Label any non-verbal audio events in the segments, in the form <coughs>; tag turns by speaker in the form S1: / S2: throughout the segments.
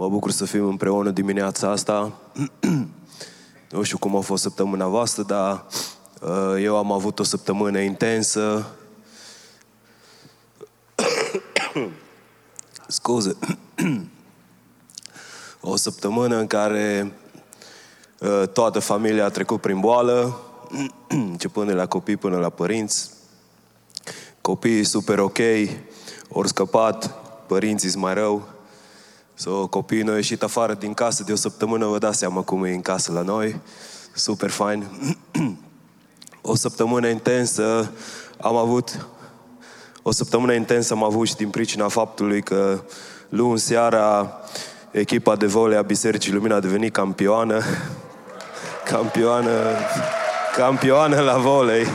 S1: Mă bucur să fim împreună dimineața asta. <clears throat> nu știu cum a fost săptămâna voastră, dar uh, eu am avut o săptămână intensă. <clears throat> Scuze. <clears throat> o săptămână în care uh, toată familia a trecut prin boală, începând de la copii până la părinți. Copiii super ok, ori scăpat, părinții mai rău. So, copiii noi au ieșit afară din casă de o săptămână, vă dați seama cum e în casă la noi. Super fain. <clears throat> o săptămână intensă am avut o săptămână intensă am avut și din pricina faptului că luni seara echipa de volei a Bisericii Lumina a devenit campioană. <laughs> campioană, campioană la volei.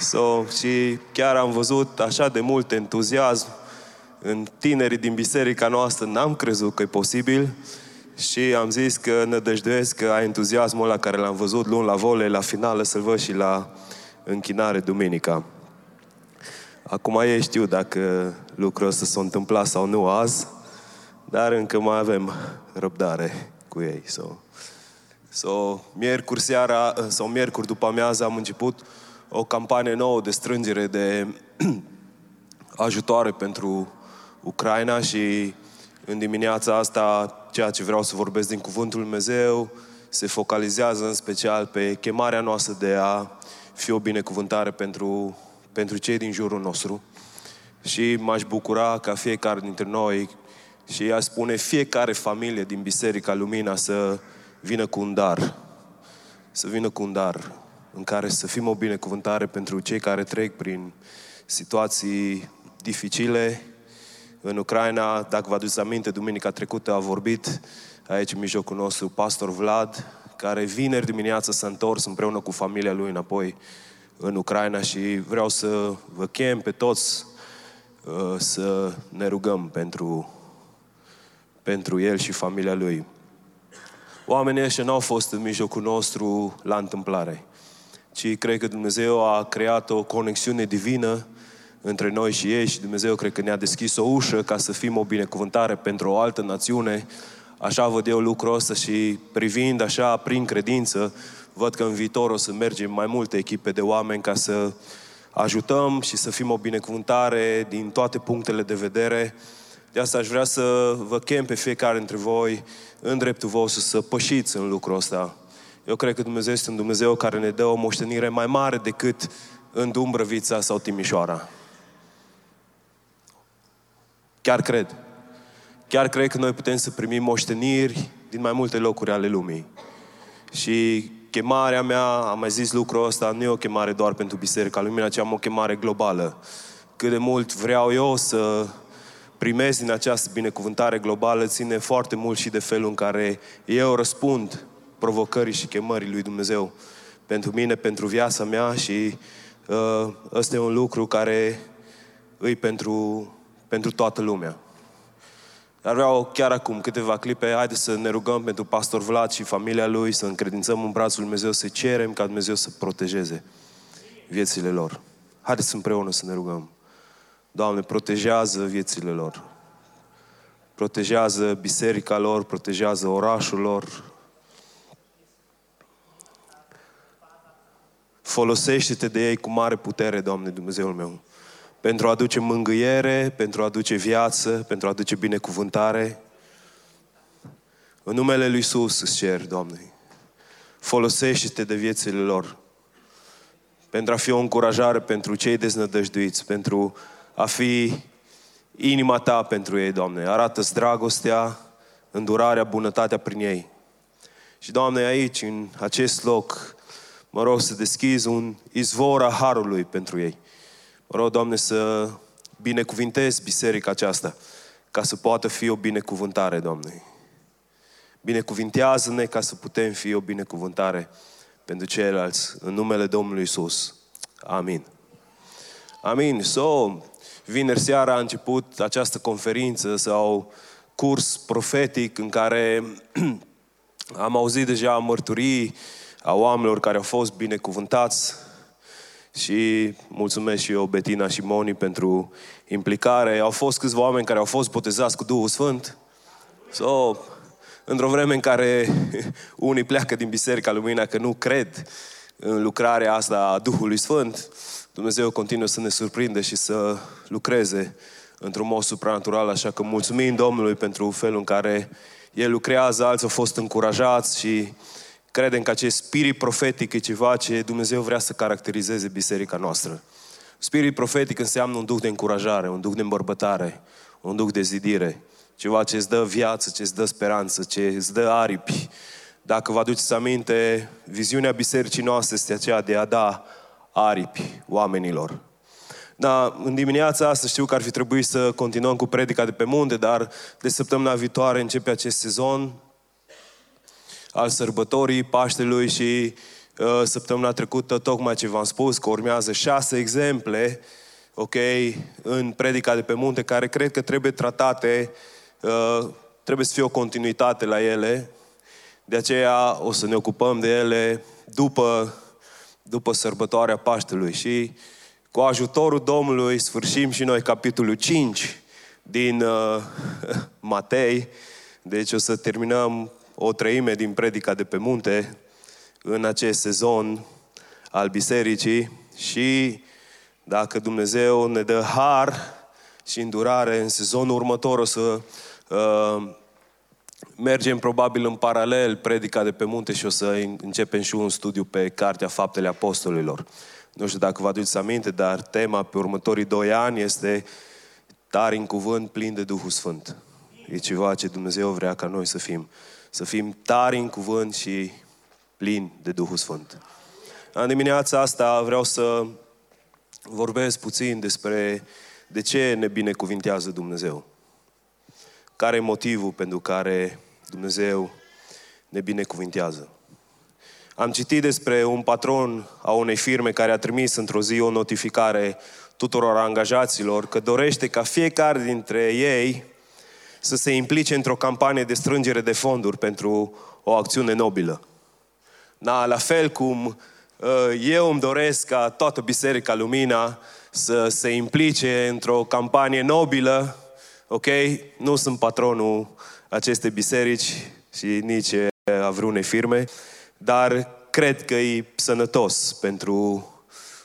S1: So, și chiar am văzut așa de mult entuziasm în tinerii din biserica noastră, n-am crezut că e posibil și am zis că nădăjduiesc că entuziasmul la care l-am văzut luni la volei, la finală, să-l văd și la închinare duminica. Acum ei știu dacă lucrul ăsta s-a întâmplat sau nu azi, dar încă mai avem răbdare cu ei. So, so miercuri seara, sau miercuri după amiază am început o campanie nouă de strângere de <clears throat> ajutoare pentru Ucraina și în dimineața asta ceea ce vreau să vorbesc din Cuvântul Lui Dumnezeu se focalizează în special pe chemarea noastră de a fi o binecuvântare pentru, pentru cei din jurul nostru. Și m-aș bucura ca fiecare dintre noi și aș spune fiecare familie din Biserica Lumina să vină cu un dar. Să vină cu un dar în care să fim o binecuvântare pentru cei care trec prin situații dificile, în Ucraina, dacă vă aduceți aminte, duminica trecută a vorbit aici în mijlocul nostru pastor Vlad, care vineri dimineață s-a întors împreună cu familia lui înapoi în Ucraina și vreau să vă chem pe toți uh, să ne rugăm pentru, pentru el și familia lui. Oamenii ăștia n-au fost în mijlocul nostru la întâmplare, ci cred că Dumnezeu a creat o conexiune divină între noi și ei și Dumnezeu cred că ne-a deschis o ușă ca să fim o binecuvântare pentru o altă națiune. Așa văd eu lucrul ăsta și privind așa prin credință, văd că în viitor o să mergem mai multe echipe de oameni ca să ajutăm și să fim o binecuvântare din toate punctele de vedere. De asta aș vrea să vă chem pe fiecare dintre voi în dreptul vostru să pășiți în lucrul ăsta. Eu cred că Dumnezeu este un Dumnezeu care ne dă o moștenire mai mare decât în Dumbrăvița sau Timișoara. Chiar cred. Chiar cred că noi putem să primim moșteniri din mai multe locuri ale lumii. Și chemarea mea, am mai zis lucrul ăsta, nu e o chemare doar pentru Biserica Lumina, ci am o chemare globală. Cât de mult vreau eu să primesc din această binecuvântare globală, ține foarte mult și de felul în care eu răspund provocării și chemării lui Dumnezeu pentru mine, pentru viața mea și uh, ăsta e un lucru care îi pentru pentru toată lumea. Dar vreau chiar acum câteva clipe, haideți să ne rugăm pentru Pastor Vlad și familia lui, să încredințăm în brațul Lui Dumnezeu, să cerem ca Dumnezeu să protejeze viețile lor. Haideți împreună să ne rugăm. Doamne, protejează viețile lor. Protejează biserica lor, protejează orașul lor. Folosește-te de ei cu mare putere, Doamne Dumnezeul meu pentru a aduce mângâiere, pentru a aduce viață, pentru a aduce binecuvântare. În numele Lui Iisus îți cer, Doamne, folosește-te de viețile lor pentru a fi o încurajare pentru cei deznădăjduiți, pentru a fi inima Ta pentru ei, Doamne. Arată-ți dragostea, îndurarea, bunătatea prin ei. Și, Doamne, aici, în acest loc, mă rog să deschizi un izvor a Harului pentru ei. Mă rog, Doamne, să binecuvintezi biserica aceasta ca să poată fi o binecuvântare, Doamne. Binecuvintează-ne ca să putem fi o binecuvântare pentru ceilalți, în numele Domnului Isus. Amin. Amin. So, vineri seara a început această conferință sau curs profetic în care <clears throat> am auzit deja mărturii a oamenilor care au fost binecuvântați și mulțumesc și eu, Betina și Moni, pentru implicare. Au fost câțiva oameni care au fost botezați cu Duhul Sfânt. So, într-o vreme în care <laughs> unii pleacă din Biserica Lumina că nu cred în lucrarea asta a Duhului Sfânt, Dumnezeu continuă să ne surprinde și să lucreze într-un mod supranatural, așa că mulțumim Domnului pentru felul în care El lucrează, alții au fost încurajați și credem că acest spirit profetic e ceva ce Dumnezeu vrea să caracterizeze biserica noastră. Spirit profetic înseamnă un duh de încurajare, un duh de îmbărbătare, un duh de zidire, ceva ce îți dă viață, ce îți dă speranță, ce îți dă aripi. Dacă vă aduceți aminte, viziunea bisericii noastre este aceea de a da aripi oamenilor. Da, în dimineața asta știu că ar fi trebuit să continuăm cu predica de pe munte, dar de săptămâna viitoare începe acest sezon al sărbătorii Paștelui și uh, săptămâna trecută, tocmai ce v-am spus, că urmează șase exemple, ok, în predica de pe munte, care cred că trebuie tratate, uh, trebuie să fie o continuitate la ele. De aceea o să ne ocupăm de ele după, după sărbătoarea Paștelui. Și cu ajutorul Domnului sfârșim și noi capitolul 5 din uh, <laughs> Matei. Deci o să terminăm o treime din predica de pe munte în acest sezon al bisericii și dacă Dumnezeu ne dă har și îndurare în sezonul următor o să uh, mergem probabil în paralel predica de pe munte și o să începem și un studiu pe Cartea Faptele Apostolilor. Nu știu dacă vă aduceți aminte, dar tema pe următorii doi ani este tare în cuvânt, plin de Duhul Sfânt. E ceva ce Dumnezeu vrea ca noi să fim. Să fim tari în cuvânt și plini de Duhul Sfânt. În dimineața asta vreau să vorbesc puțin despre de ce ne binecuvintează Dumnezeu. Care e motivul pentru care Dumnezeu ne binecuvintează? Am citit despre un patron a unei firme care a trimis într-o zi o notificare tuturor angajaților că dorește ca fiecare dintre ei să se implice într-o campanie de strângere de fonduri pentru o acțiune nobilă. Da, la fel cum uh, eu îmi doresc ca toată Biserica Lumina să se implice într-o campanie nobilă, ok? Nu sunt patronul acestei biserici și nici a vreunei firme, dar cred că e sănătos pentru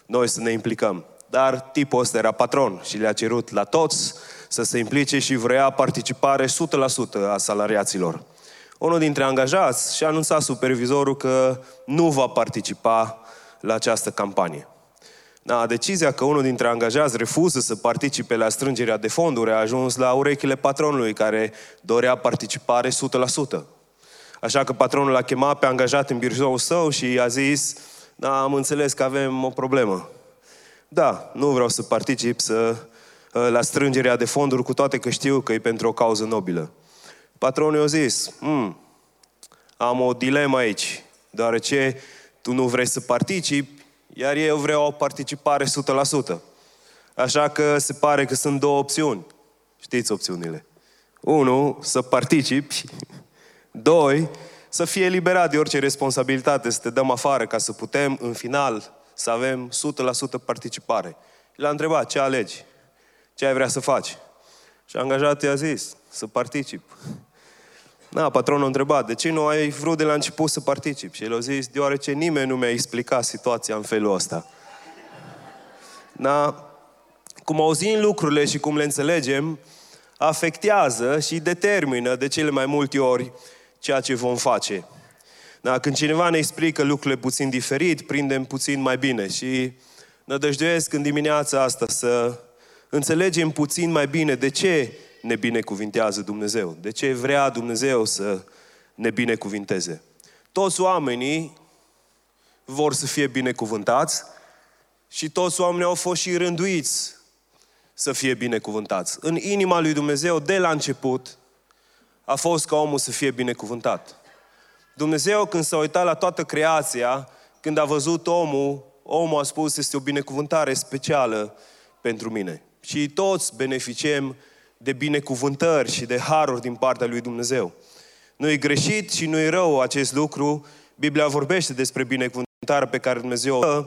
S1: noi să ne implicăm. Dar tipul ăsta era patron și le-a cerut la toți să se implice și vrea participare 100% a salariaților. Unul dintre angajați și-a anunțat supervizorul că nu va participa la această campanie. Da, decizia că unul dintre angajați refuză să participe la strângerea de fonduri a ajuns la urechile patronului care dorea participare 100%. Așa că patronul l-a chemat pe angajat în birjoul său și a zis, da, am înțeles că avem o problemă. Da, nu vreau să particip să, ă, la strângerea de fonduri, cu toate că știu că e pentru o cauză nobilă. Patronul a zis, hmm, am o dilemă aici, deoarece tu nu vrei să participi, iar eu vreau o participare 100%. Așa că se pare că sunt două opțiuni. Știți opțiunile. Unu, să participi <laughs> Doi, să fie eliberat de orice responsabilitate, să te dăm afară ca să putem, în final, să avem 100% participare. L-a întrebat, ce alegi? Ce ai vrea să faci? Și angajatul i-a zis, să particip. Da, patronul a întrebat, de ce nu ai vrut de la început să particip? Și el a zis, deoarece nimeni nu mi-a explicat situația în felul ăsta. Da, cum auzim lucrurile și cum le înțelegem, afectează și determină de cele mai multe ori ceea ce vom face. Da, când cineva ne explică lucrurile puțin diferit, prindem puțin mai bine și nădăjduiesc în dimineața asta să înțelegem puțin mai bine de ce ne binecuvintează Dumnezeu, de ce vrea Dumnezeu să ne binecuvinteze. Toți oamenii vor să fie binecuvântați și toți oamenii au fost și rânduiți să fie binecuvântați. În inima lui Dumnezeu, de la început, a fost ca omul să fie binecuvântat. Dumnezeu când s-a uitat la toată creația, când a văzut omul, omul a spus, este o binecuvântare specială pentru mine. Și toți beneficiem de binecuvântări și de haruri din partea lui Dumnezeu. Nu e greșit și nu e rău acest lucru. Biblia vorbește despre binecuvântarea pe care Dumnezeu o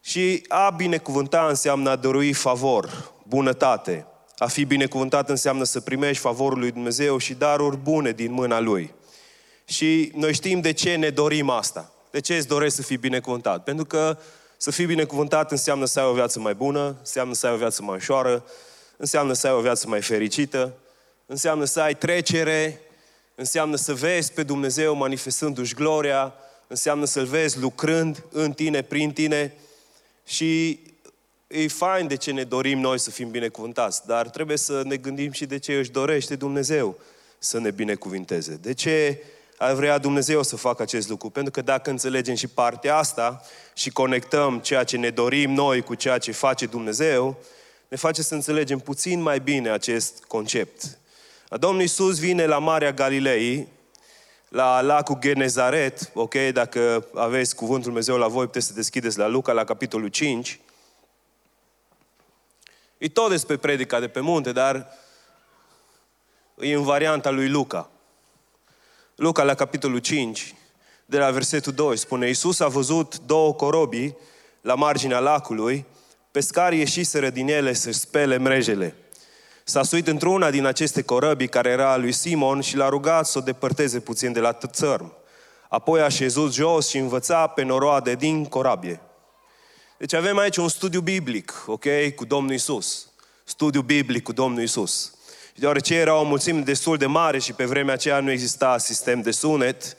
S1: și a binecuvânta înseamnă a dărui favor, bunătate, A fi binecuvântat înseamnă să primești favorul lui Dumnezeu și daruri bune din mâna Lui. Și noi știm de ce ne dorim asta. De ce îți doresc să fii binecuvântat? Pentru că să fii binecuvântat înseamnă să ai o viață mai bună, înseamnă să ai o viață mai ușoară, înseamnă să ai o viață mai fericită, înseamnă să ai trecere, înseamnă să vezi pe Dumnezeu manifestându-și gloria, înseamnă să-L vezi lucrând în tine, prin tine și e fain de ce ne dorim noi să fim binecuvântați, dar trebuie să ne gândim și de ce își dorește Dumnezeu să ne binecuvinteze. De ce ar vrea Dumnezeu să facă acest lucru? Pentru că dacă înțelegem și partea asta și conectăm ceea ce ne dorim noi cu ceea ce face Dumnezeu, ne face să înțelegem puțin mai bine acest concept. Domnul Iisus vine la Marea Galilei, la lacul Genezaret, ok, dacă aveți cuvântul Dumnezeu la voi, puteți să deschideți la Luca, la capitolul 5. E tot despre predica de pe munte, dar e în varianta lui Luca. Luca, la capitolul 5, de la versetul 2, spune Iisus a văzut două corobii la marginea lacului, pescarii ieșiseră din ele să spele mrejele. S-a suit într-una din aceste corăbii care era a lui Simon și l-a rugat să o depărteze puțin de la țărm. Apoi a șezut jos și învăța pe noroade din corabie. Deci avem aici un studiu biblic, ok, cu Domnul Isus. Studiu biblic cu Domnul Isus. Și deoarece era o mulțime destul de mare și pe vremea aceea nu exista sistem de sunet,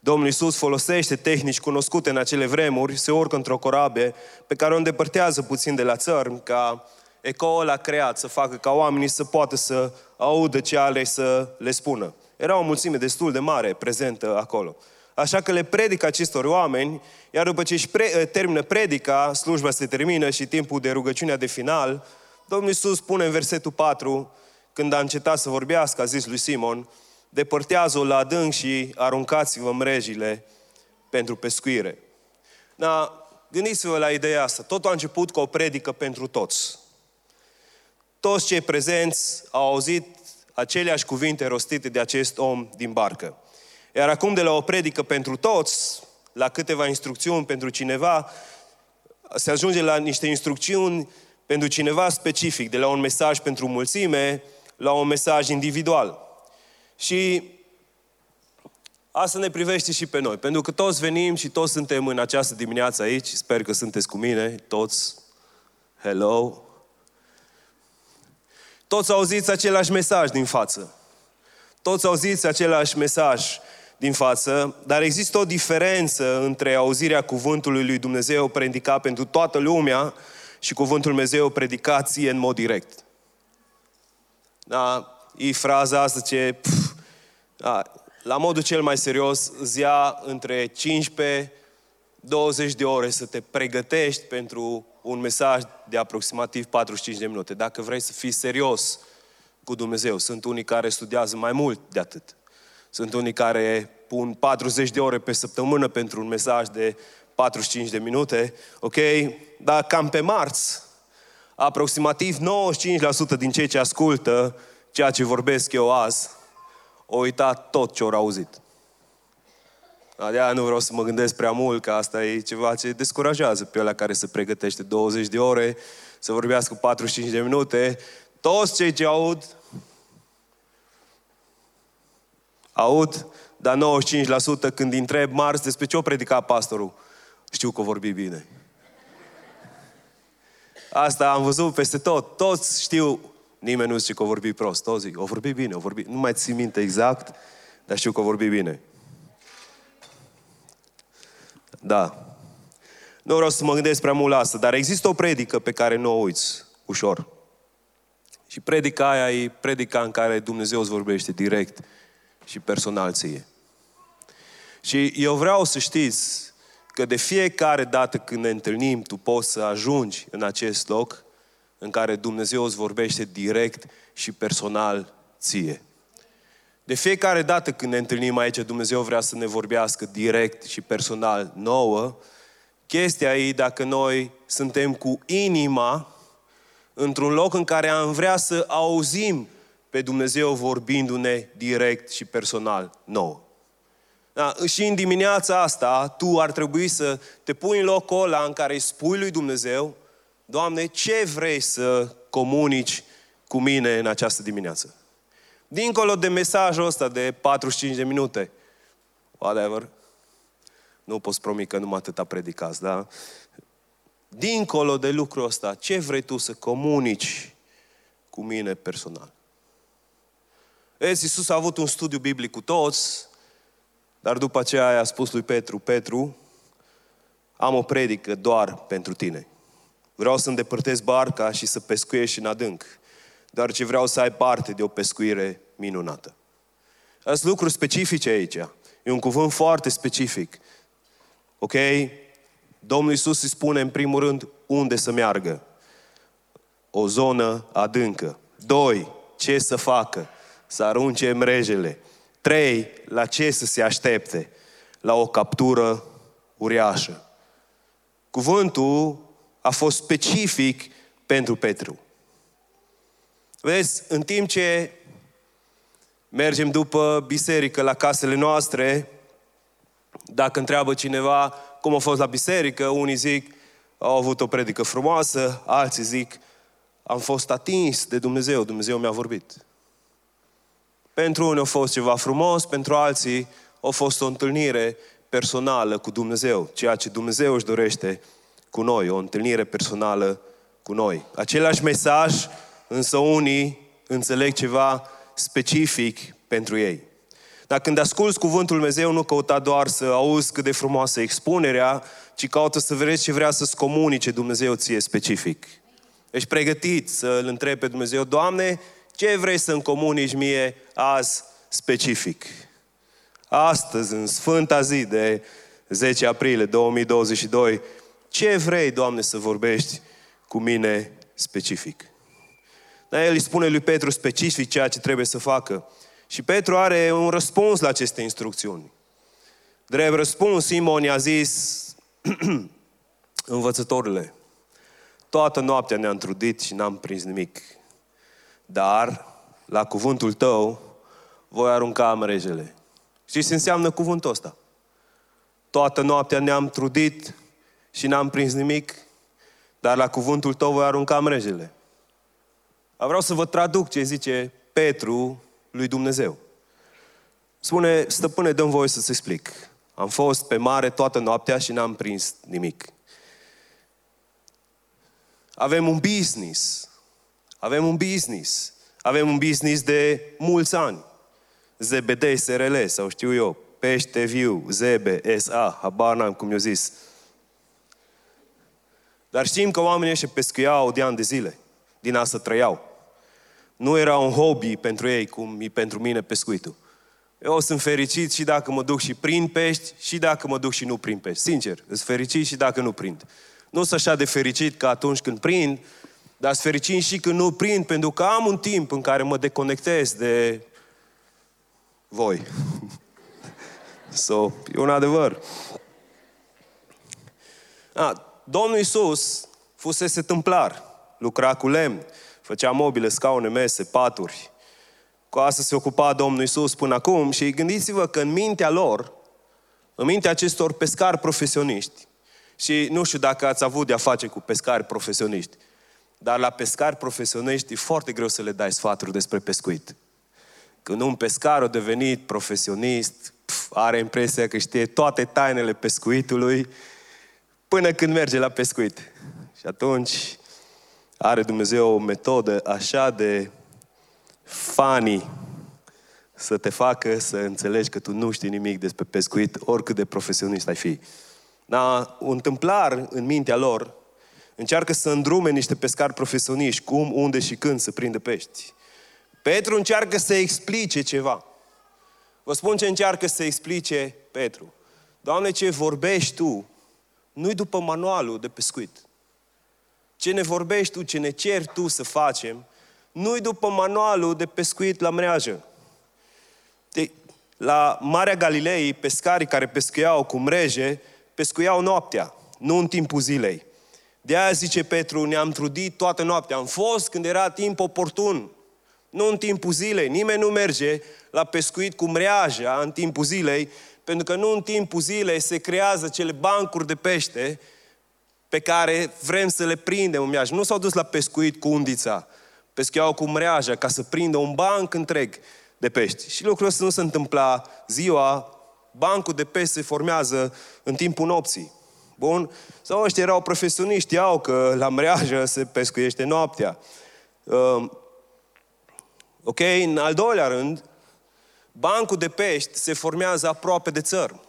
S1: Domnul Isus folosește tehnici cunoscute în acele vremuri, se urcă într-o corabie pe care o îndepărtează puțin de la țărm ca ecoul a creat să facă ca oamenii să poată să audă ce are să le spună. Era o mulțime destul de mare prezentă acolo. Așa că le predică acestor oameni, iar după ce își pre- eh, termină predica, slujba se termină și timpul de rugăciune de final, Domnul Iisus spune în versetul 4, când a încetat să vorbească, a zis lui Simon, depărtează-o la adânc și aruncați-vă mrejile pentru pescuire. Da, gândiți-vă la ideea asta. Totul a început cu o predică pentru toți. Toți cei prezenți au auzit aceleași cuvinte rostite de acest om din barcă. Iar acum de la o predică pentru toți, la câteva instrucțiuni pentru cineva, se ajunge la niște instrucțiuni pentru cineva specific, de la un mesaj pentru mulțime la un mesaj individual. Și asta ne privește și pe noi, pentru că toți venim și toți suntem în această dimineață aici, sper că sunteți cu mine, toți, hello, toți auziți același mesaj din față. Toți auziți același mesaj din față, dar există o diferență între auzirea cuvântului lui Dumnezeu predicat pentru toată lumea și cuvântul Dumnezeu predicat ție în mod direct. Da, e fraza asta ce, pf, da, la modul cel mai serios, îți ia între 15 20 de ore să te pregătești pentru un mesaj de aproximativ 45 de minute. Dacă vrei să fii serios cu Dumnezeu, sunt unii care studiază mai mult de atât. Sunt unii care pun 40 de ore pe săptămână pentru un mesaj de 45 de minute, ok? Dar cam pe marți, aproximativ 95% din cei ce ascultă ceea ce vorbesc eu azi, au uitat tot ce au auzit. De nu vreau să mă gândesc prea mult, că asta e ceva ce descurajează pe ăla care se pregătește 20 de ore, să vorbească 45 de minute. Toți cei ce aud, aud, dar 95% când întreb marți despre ce o predica pastorul, știu că vorbi bine. Asta am văzut peste tot. Toți știu, nimeni nu zice că o vorbi prost. Toți zic, o vorbi bine, o vorbi... Nu mai țin minte exact, dar știu că o vorbi bine. Da. Nu vreau să mă gândesc prea mult la asta, dar există o predică pe care nu o uiți ușor. Și predica aia e predica în care Dumnezeu îți vorbește direct și personal ție. Și eu vreau să știți că de fiecare dată când ne întâlnim, tu poți să ajungi în acest loc în care Dumnezeu îți vorbește direct și personal ție. De fiecare dată când ne întâlnim aici, Dumnezeu vrea să ne vorbească direct și personal nouă. Chestia e dacă noi suntem cu inima într-un loc în care am vrea să auzim pe Dumnezeu vorbindu-ne direct și personal nouă. Da, și în dimineața asta, tu ar trebui să te pui în locul ăla în care îi spui lui Dumnezeu, Doamne, ce vrei să comunici cu mine în această dimineață. Dincolo de mesajul ăsta de 45 de minute, whatever, nu poți promit că numai atâta predicați, da? Dincolo de lucrul ăsta, ce vrei tu să comunici cu mine personal? Vezi, Iisus a avut un studiu biblic cu toți, dar după aceea a spus lui Petru, Petru, am o predică doar pentru tine. Vreau să îndepărtez barca și să pescuiești în adânc, doar ce vreau să ai parte de o pescuire minunată. Sunt lucruri specifice aici. E un cuvânt foarte specific. Ok? Domnul Iisus îi spune în primul rând unde să meargă. O zonă adâncă. Doi, ce să facă? Să arunce mrejele. Trei, la ce să se aștepte? La o captură uriașă. Cuvântul a fost specific pentru Petru. Vezi, în timp ce mergem după biserică la casele noastre, dacă întreabă cineva cum a fost la biserică, unii zic, au avut o predică frumoasă, alții zic, am fost atins de Dumnezeu, Dumnezeu mi-a vorbit. Pentru unii a fost ceva frumos, pentru alții a fost o întâlnire personală cu Dumnezeu, ceea ce Dumnezeu își dorește cu noi, o întâlnire personală cu noi. Același mesaj, însă unii înțeleg ceva specific pentru ei. Dar când asculți cuvântul Dumnezeu, nu căuta doar să auzi cât de frumoasă expunerea, ci caută să vezi ce vrea să-ți comunice Dumnezeu ție specific. Ești pregătit să-L întrebi pe Dumnezeu, Doamne, ce vrei să-mi comunici mie azi specific? Astăzi, în Sfânta zi de 10 aprilie 2022, ce vrei, Doamne, să vorbești cu mine specific? Dar el îi spune lui Petru specific ceea ce trebuie să facă. Și Petru are un răspuns la aceste instrucțiuni. Drept răspuns, Simon i-a zis, <clears throat> învățătorile, toată noaptea ne-am trudit și n-am prins nimic. Dar, la cuvântul tău, voi arunca mrejele. Știți ce înseamnă cuvântul ăsta? Toată noaptea ne-am trudit și n-am prins nimic, dar la cuvântul tău voi arunca mrejele. Vreau să vă traduc ce zice Petru lui Dumnezeu. Spune, stăpâne, dăm voie să-ți explic. Am fost pe mare toată noaptea și n-am prins nimic. Avem un business. Avem un business. Avem un business de mulți ani. ZBD, SRL sau știu eu, Pește Viu, Zebe, SA, habar n-am cum i zis. Dar știm că oamenii ăștia pescuiau de ani de zile. Din asta trăiau. Nu era un hobby pentru ei, cum e pentru mine pescuitul. Eu sunt fericit și dacă mă duc și prind pești, și dacă mă duc și nu prind pești. Sincer, sunt fericit și dacă nu prind. Nu sunt așa de fericit ca atunci când prind, dar sunt fericit și când nu prind, pentru că am un timp în care mă deconectez de voi. <laughs> so, e un adevăr. A, Domnul Iisus fusese tâmplar, lucra cu lemn, făcea mobile, scaune, mese, paturi. Cu asta se ocupa Domnul Isus până acum și gândiți-vă că în mintea lor, în mintea acestor pescari profesioniști, și nu știu dacă ați avut de-a face cu pescari profesioniști, dar la pescari profesioniști e foarte greu să le dai sfaturi despre pescuit. Când un pescar a devenit profesionist, pf, are impresia că știe toate tainele pescuitului până când merge la pescuit. Și atunci are Dumnezeu o metodă așa de funny să te facă să înțelegi că tu nu știi nimic despre pescuit, oricât de profesionist ai fi. Da, un întâmplar în mintea lor încearcă să îndrume niște pescari profesioniști cum, unde și când să prindă pești. Petru încearcă să explice ceva. Vă spun ce încearcă să explice Petru. Doamne, ce vorbești Tu, nu-i după manualul de pescuit. Ce ne vorbești tu, ce ne ceri tu să facem, nu-i după manualul de pescuit la mreajă. De, la Marea Galilei, pescarii care pescuiau cu mreje, pescuiau noaptea, nu în timpul zilei. De aia zice Petru, ne-am trudit toată noaptea. Am fost când era timp oportun, nu în timpul zilei. Nimeni nu merge la pescuit cu mreaja în timpul zilei, pentru că nu în timpul zilei se creează cele bancuri de pește pe care vrem să le prindem în miaj. Nu s-au dus la pescuit cu undița. pescuiau cu mreaja ca să prindă un banc întreg de pești. Și lucrul ăsta nu se întâmpla ziua, bancul de pești se formează în timpul nopții. Bun? Sau ăștia erau profesioniști, știau că la mreajă se pescuiește noaptea. Uh, ok, în al doilea rând, bancul de pești se formează aproape de țăr.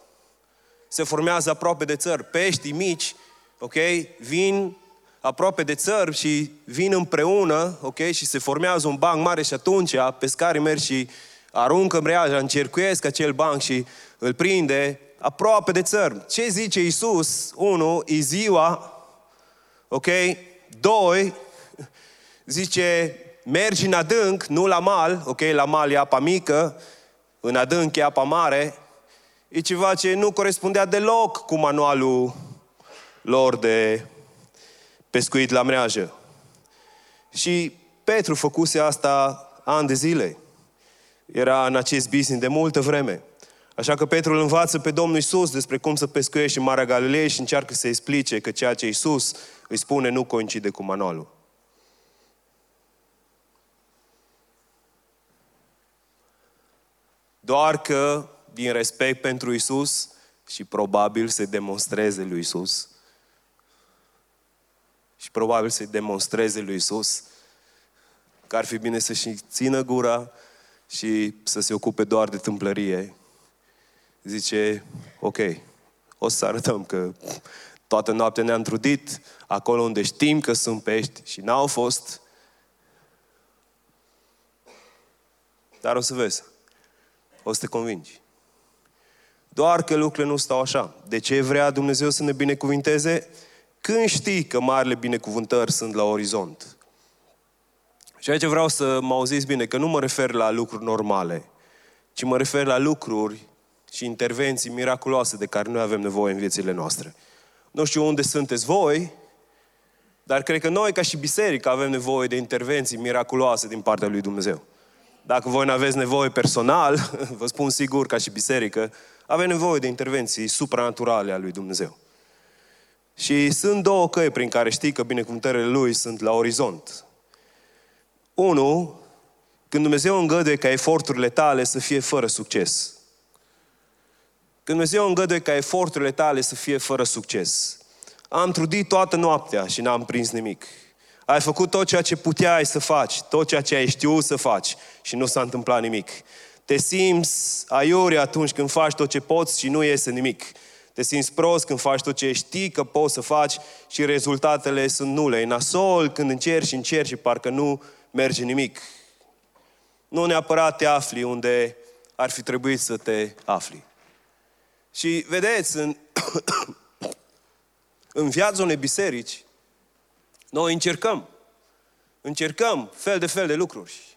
S1: Se formează aproape de țăr. Peștii mici, ok, vin aproape de țăr și vin împreună, ok, și se formează un banc mare și atunci pescarii merg și aruncă mreaja, încercuiesc acel banc și îl prinde aproape de țăr. Ce zice Isus? Unu, e ziua, ok? Doi, zice, mergi în adânc, nu la mal, ok? La mal e apa mică, în adânc e apa mare. E ceva ce nu corespundea deloc cu manualul lor de pescuit la mreajă. Și Petru făcuse asta ani de zile. Era în acest business de multă vreme. Așa că Petru îl învață pe Domnul Isus despre cum să pescuiești în Marea Galilei și încearcă să explice că ceea ce Isus îi spune nu coincide cu manualul. Doar că, din respect pentru Isus și probabil să demonstreze lui Isus, și probabil să-i demonstreze lui Isus că ar fi bine să-și țină gura și să se ocupe doar de tâmplărie. Zice, ok, o să arătăm că toată noaptea ne-am trudit, acolo unde știm că sunt pești și n-au fost. Dar o să vezi, o să te convingi. Doar că lucrurile nu stau așa. De ce vrea Dumnezeu să ne binecuvinteze? Când știi că marile binecuvântări sunt la orizont? Și aici vreau să mă auziți bine, că nu mă refer la lucruri normale, ci mă refer la lucruri și intervenții miraculoase de care noi avem nevoie în viețile noastre. Nu știu unde sunteți voi, dar cred că noi, ca și biserică, avem nevoie de intervenții miraculoase din partea lui Dumnezeu. Dacă voi nu aveți nevoie personal, <laughs> vă spun sigur, ca și biserică, avem nevoie de intervenții supranaturale a lui Dumnezeu. Și sunt două căi prin care știi că binecuvântările Lui sunt la orizont. Unu, când Dumnezeu îngăduie ca eforturile tale să fie fără succes. Când Dumnezeu îngăduie ca eforturile tale să fie fără succes. Am trudit toată noaptea și n-am prins nimic. Ai făcut tot ceea ce puteai să faci, tot ceea ce ai știut să faci și nu s-a întâmplat nimic. Te simți aiuri atunci când faci tot ce poți și nu iese nimic. Te simți prost când faci tot ce știi că poți să faci și rezultatele sunt nule. E nasol când încerci și încerci și parcă nu merge nimic. Nu neapărat te afli unde ar fi trebuit să te afli. Și vedeți, în, <coughs> în viața unei biserici, noi încercăm. Încercăm fel de fel de lucruri.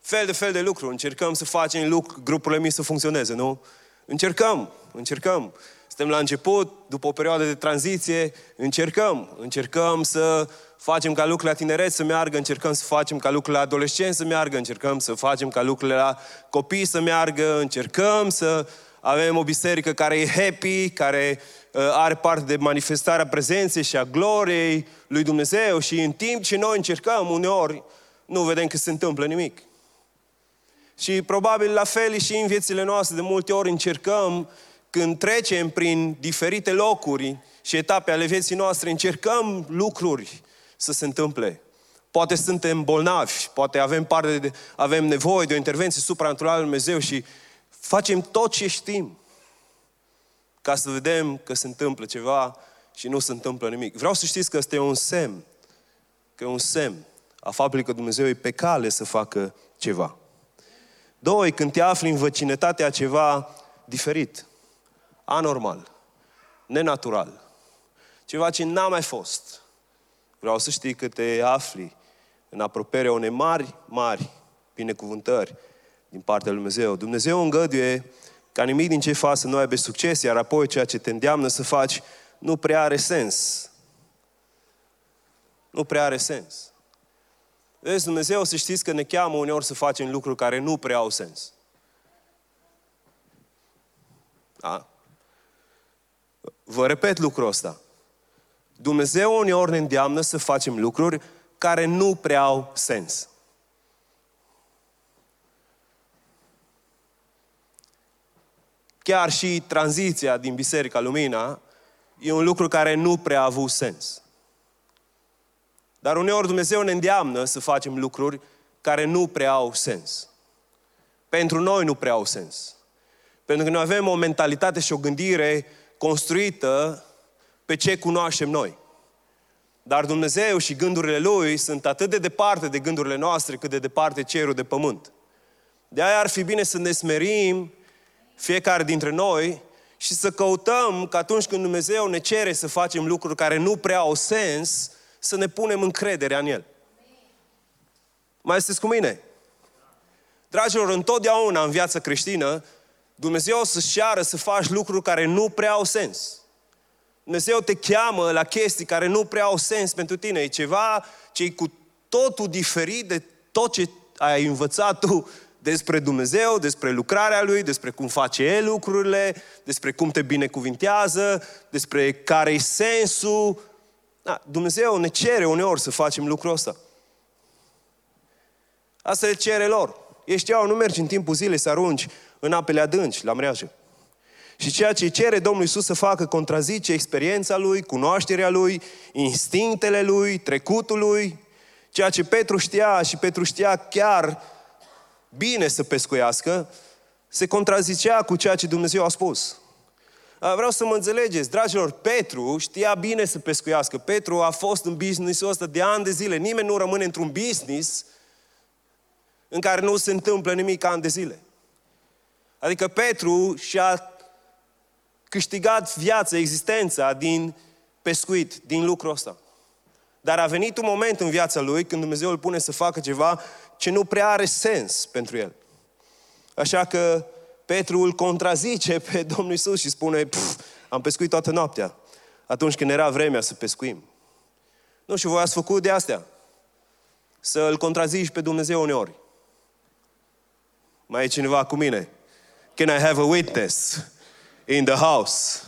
S1: Fel de fel de lucruri. Încercăm să facem lucruri, grupurile mici să funcționeze, nu? Încercăm, încercăm. Suntem la început, după o perioadă de tranziție, încercăm, încercăm să facem ca lucrurile la tineret să meargă, încercăm să facem ca lucrurile la adolescenți să meargă, încercăm să facem ca lucrurile la copii să meargă, încercăm să avem o biserică care e happy, care uh, are parte de manifestarea prezenței și a gloriei lui Dumnezeu și în timp ce noi încercăm, uneori nu vedem că se întâmplă nimic. Și probabil la fel și în viețile noastre, de multe ori încercăm când trecem prin diferite locuri și etape ale vieții noastre, încercăm lucruri să se întâmple. Poate suntem bolnavi, poate avem, parte de, avem nevoie de o intervenție supranaturală în Dumnezeu și facem tot ce știm ca să vedem că se întâmplă ceva și nu se întâmplă nimic. Vreau să știți că este un semn, că e un semn a faptului că Dumnezeu e pe cale să facă ceva. Doi, când te afli în vecinătatea ceva diferit anormal, nenatural, ceva ce n-a mai fost. Vreau să știi că te afli în apropierea unei mari, mari binecuvântări din partea lui Dumnezeu. Dumnezeu îngăduie ca nimic din ce faci să nu aibă succes, iar apoi ceea ce te îndeamnă să faci nu prea are sens. Nu prea are sens. Vezi, Dumnezeu să știți că ne cheamă uneori să facem lucruri care nu prea au sens. Da? Vă repet lucrul ăsta. Dumnezeu uneori ne îndeamnă să facem lucruri care nu prea au sens. Chiar și tranziția din Biserica Lumina, e un lucru care nu prea a avut sens. Dar uneori Dumnezeu ne îndeamnă să facem lucruri care nu prea au sens. Pentru noi nu prea au sens. Pentru că noi avem o mentalitate și o gândire construită pe ce cunoaștem noi. Dar Dumnezeu și gândurile Lui sunt atât de departe de gândurile noastre, cât de departe cerul de pământ. De aia ar fi bine să ne smerim fiecare dintre noi și să căutăm că atunci când Dumnezeu ne cere să facem lucruri care nu prea au sens, să ne punem încrederea în El. Mai sunteți cu mine? Dragilor, întotdeauna în viața creștină, Dumnezeu să-și ceară să faci lucruri care nu prea au sens. Dumnezeu te cheamă la chestii care nu prea au sens pentru tine. E ceva ce e cu totul diferit de tot ce ai învățat tu despre Dumnezeu, despre lucrarea Lui, despre cum face El lucrurile, despre cum te binecuvintează, despre care e sensul. Da, Dumnezeu ne cere uneori să facem lucrul ăsta. Asta le cere lor. Ei știau, nu mergi în timpul zilei să arunci în apele adânci, la mreajă. Și ceea ce cere Domnul Isus să facă contrazice experiența lui, cunoașterea lui, instinctele lui, trecutul lui, ceea ce Petru știa și Petru știa chiar bine să pescuiască, se contrazicea cu ceea ce Dumnezeu a spus. Vreau să mă înțelegeți, dragilor, Petru știa bine să pescuiască. Petru a fost în business-ul ăsta de ani de zile. Nimeni nu rămâne într-un business în care nu se întâmplă nimic ani de zile. Adică Petru și-a câștigat viața, existența din pescuit, din lucrul ăsta. Dar a venit un moment în viața lui când Dumnezeu îl pune să facă ceva ce nu prea are sens pentru el. Așa că Petru îl contrazice <laughs> pe Domnul Isus și spune, am pescuit toată noaptea, atunci când era vremea să pescuim. Nu, și voi ați făcut de astea. Să îl contrazici pe Dumnezeu uneori. Mai e cineva cu mine? Can I have a witness in the house?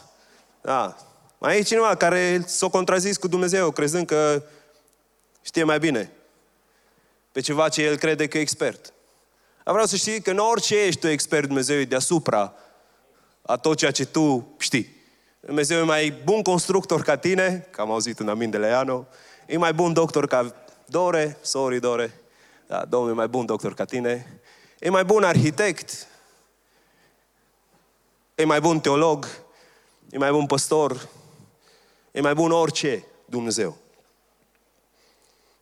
S1: Da. Mai e cineva care s-a contrazis cu Dumnezeu, crezând că știe mai bine pe ceva ce el crede că e expert. Dar vreau să știi că în orice ești tu expert, Dumnezeu e deasupra a tot ceea ce tu știi. Dumnezeu e mai bun constructor ca tine, că am auzit în Amin de Leano, e mai bun doctor ca Dore, sorry Dore, da, Domnul e mai bun doctor ca tine, e mai bun arhitect, e mai bun teolog, e mai bun păstor, e mai bun orice Dumnezeu.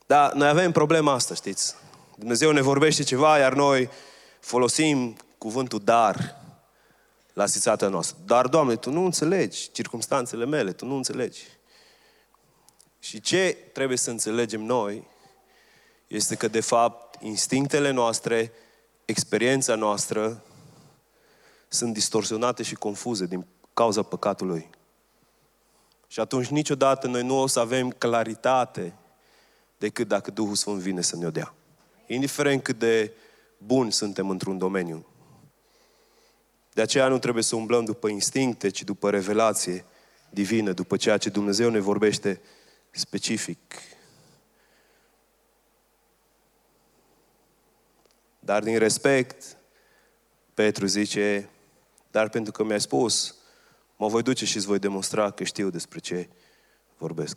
S1: Dar noi avem problema asta, știți? Dumnezeu ne vorbește ceva, iar noi folosim cuvântul dar la situația noastră. Dar, Doamne, Tu nu înțelegi circumstanțele mele, Tu nu înțelegi. Și ce trebuie să înțelegem noi este că, de fapt, instinctele noastre, experiența noastră, sunt distorsionate și confuze din cauza păcatului. Și atunci niciodată noi nu o să avem claritate decât dacă Duhul Sfânt vine să ne-o dea. Indiferent cât de buni suntem într-un domeniu. De aceea nu trebuie să umblăm după instincte, ci după revelație divină, după ceea ce Dumnezeu ne vorbește specific. Dar din respect, Petru zice, dar pentru că mi-ai spus, mă voi duce și îți voi demonstra că știu despre ce vorbesc.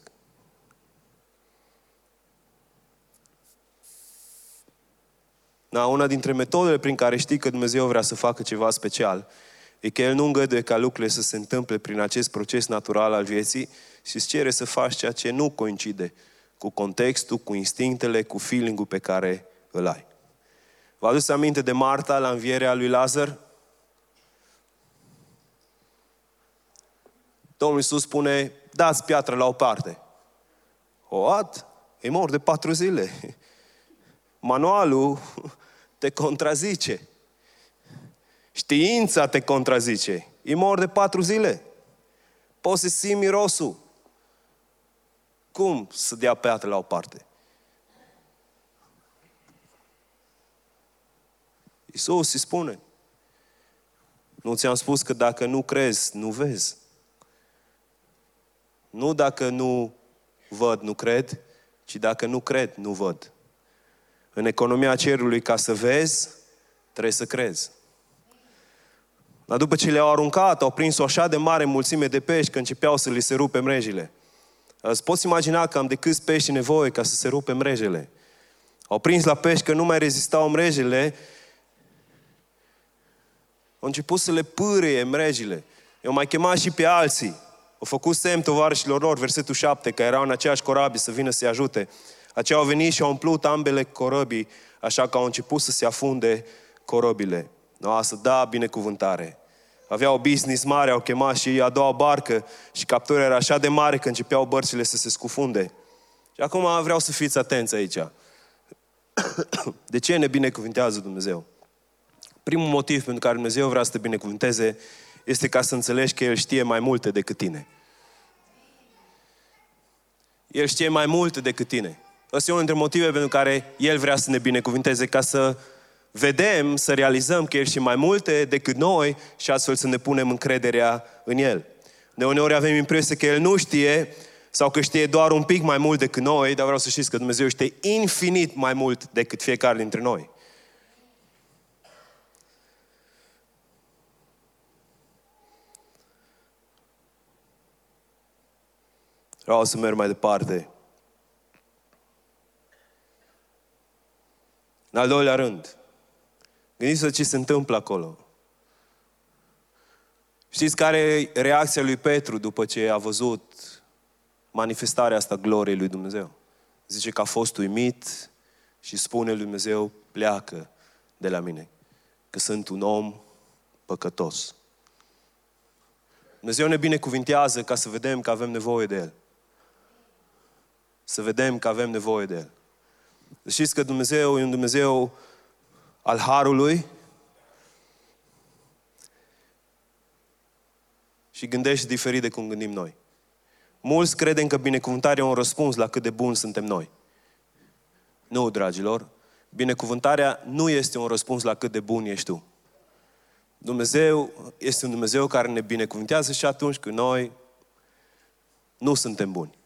S1: Da, una dintre metodele prin care știi că Dumnezeu vrea să facă ceva special e că El nu îngăduie ca lucrurile să se întâmple prin acest proces natural al vieții și îți cere să faci ceea ce nu coincide cu contextul, cu instinctele, cu feeling-ul pe care îl ai. Vă aduceți aminte de Marta la învierea lui Lazar? Domnul Iisus spune, dați piatră la o parte. O at, e mor de patru zile. Manualul te contrazice. Știința te contrazice. E mor de patru zile. Poți să simți mirosul. Cum să dea piatră la o parte? Iisus îi spune. Nu ți-am spus că dacă nu crezi, nu vezi. Nu dacă nu văd, nu cred, ci dacă nu cred, nu văd. În economia cerului, ca să vezi, trebuie să crezi. Dar după ce le-au aruncat, au prins o așa de mare mulțime de pești că începeau să li se rupe mrejile. Îți poți imagina cam de câți pești nevoie ca să se rupe mrejele. Au prins la pești că nu mai rezistau mrejele, au început să le pârie mrejile. Eu mai chemat și pe alții. Au făcut semn tovarășilor lor, versetul 7, că erau în aceeași corabie să vină să-i ajute. Aceia au venit și au umplut ambele corăbii, așa că au început să se afunde corăbile. No, să da binecuvântare. Aveau business mare, au chemat și a doua barcă și captura era așa de mare că începeau bărcile să se scufunde. Și acum vreau să fiți atenți aici. <coughs> De ce ne binecuvintează Dumnezeu? Primul motiv pentru care Dumnezeu vrea să te binecuvânteze este ca să înțelegi că El știe mai multe decât tine. El știe mai multe decât tine. Ăsta e unul dintre motive pentru care El vrea să ne binecuvinteze, ca să vedem, să realizăm că El știe mai multe decât noi și astfel să ne punem încrederea în El. De uneori avem impresia că El nu știe sau că știe doar un pic mai mult decât noi, dar vreau să știți că Dumnezeu știe infinit mai mult decât fiecare dintre noi. Vreau să merg mai departe. În al doilea rând, gândiți-vă ce se întâmplă acolo. Știți care e reacția lui Petru după ce a văzut manifestarea asta gloriei lui Dumnezeu? Zice că a fost uimit și spune lui Dumnezeu, pleacă de la mine, că sunt un om păcătos. Dumnezeu ne binecuvintează ca să vedem că avem nevoie de El să vedem că avem nevoie de El. Știți că Dumnezeu e un Dumnezeu al Harului și gândește diferit de cum gândim noi. Mulți credem că binecuvântarea e un răspuns la cât de bun suntem noi. Nu, dragilor, binecuvântarea nu este un răspuns la cât de bun ești tu. Dumnezeu este un Dumnezeu care ne binecuvântează și atunci când noi nu suntem buni.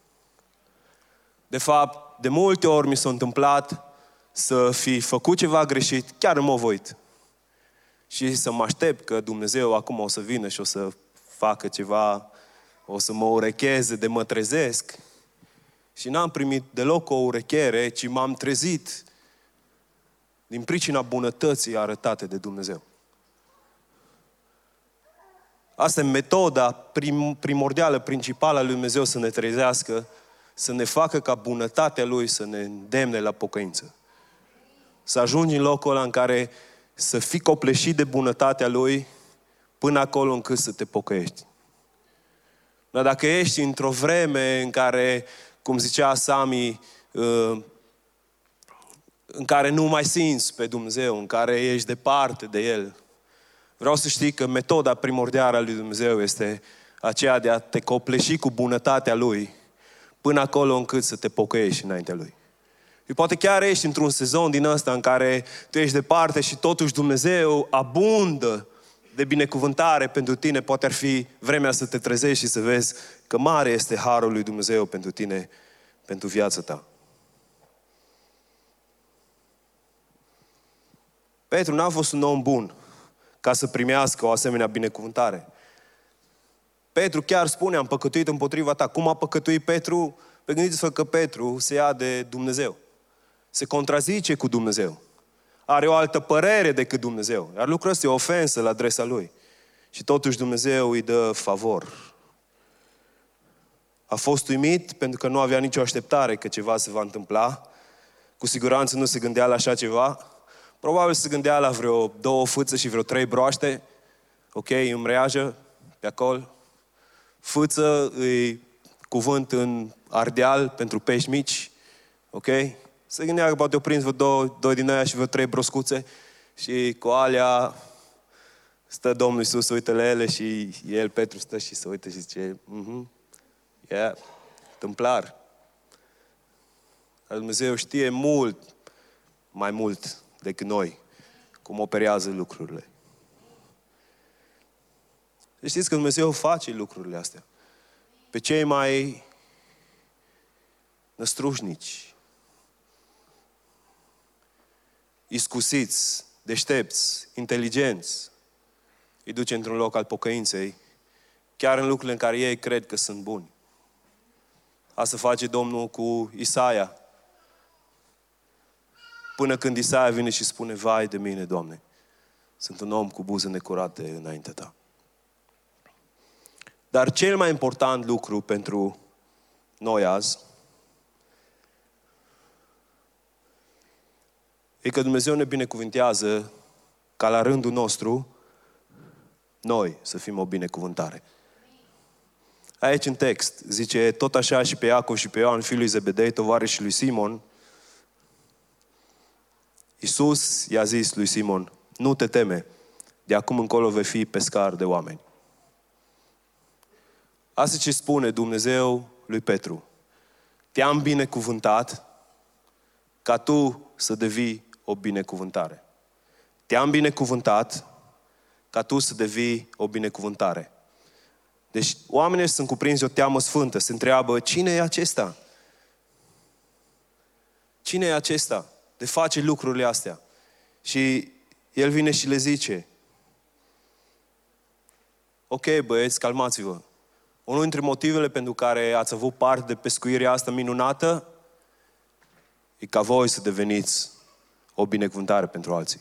S1: De fapt, de multe ori mi s-a întâmplat să fi făcut ceva greșit, chiar în mod voit. Și să mă aștept că Dumnezeu acum o să vină și o să facă ceva, o să mă urecheze de mă trezesc. Și n-am primit deloc o urechere, ci m-am trezit din pricina bunătății arătate de Dumnezeu. Asta e metoda prim, primordială, principală a lui Dumnezeu să ne trezească să ne facă ca bunătatea Lui să ne îndemne la pocăință. Să ajungi în locul ăla în care să fii copleșit de bunătatea Lui până acolo încât să te pocăiești. Dar dacă ești într-o vreme în care, cum zicea Sami, uh, în care nu mai simți pe Dumnezeu, în care ești departe de El, vreau să știi că metoda primordială a lui Dumnezeu este aceea de a te copleși cu bunătatea Lui până acolo încât să te pocăiești înaintea Lui. Și poate chiar ești într-un sezon din ăsta în care tu ești departe și totuși Dumnezeu abundă de binecuvântare pentru tine. Poate ar fi vremea să te trezești și să vezi că mare este harul lui Dumnezeu pentru tine, pentru viața ta. Petru n-a fost un om bun ca să primească o asemenea binecuvântare. Petru chiar spune, am păcătuit împotriva ta. Cum a păcătuit Petru? Pe gândiți-vă că Petru se ia de Dumnezeu. Se contrazice cu Dumnezeu. Are o altă părere decât Dumnezeu. Iar lucrul ăsta e o ofensă la adresa lui. Și totuși Dumnezeu îi dă favor. A fost uimit pentru că nu avea nicio așteptare că ceva se va întâmpla. Cu siguranță nu se gândea la așa ceva. Probabil se gândea la vreo două fâțe și vreo trei broaște. Ok, îmi reajă pe acolo. Fâță e cuvânt în ardeal pentru pești mici, ok? Se gândea că poate o prins vreo două, doi din aia și vreo trei broscuțe și cu alea stă Domnul Iisus, uită la ele și el, Petru, stă și se uită și zice, mhm, yeah, tâmplar. Dar Dumnezeu știe mult, mai mult decât noi, cum operează lucrurile. Știți că Dumnezeu face lucrurile astea. Pe cei mai năstrușnici, iscusiți, deștepți, inteligenți, îi duce într-un loc al pocăinței, chiar în lucrurile în care ei cred că sunt buni. Asta face Domnul cu Isaia. Până când Isaia vine și spune, vai de mine, Doamne, sunt un om cu buze necurate înainte ta. Dar cel mai important lucru pentru noi azi e că Dumnezeu ne binecuvintează ca la rândul nostru noi să fim o binecuvântare. Aici în text zice, tot așa și pe Iacov și pe Ioan, fiul lui Zebedei, tovarășii lui Simon, Iisus i-a zis lui Simon, nu te teme, de acum încolo vei fi pescar de oameni. Asta ce spune Dumnezeu lui Petru. Te-am binecuvântat ca tu să devii o binecuvântare. Te-am binecuvântat ca tu să devii o binecuvântare. Deci oamenii sunt cuprinși de o teamă sfântă, se întreabă, cine e acesta? Cine e acesta de face lucrurile astea? Și el vine și le zice, ok băieți, calmați-vă. Unul dintre motivele pentru care ați avut parte de pescuirea asta minunată e ca voi să deveniți o binecuvântare pentru alții.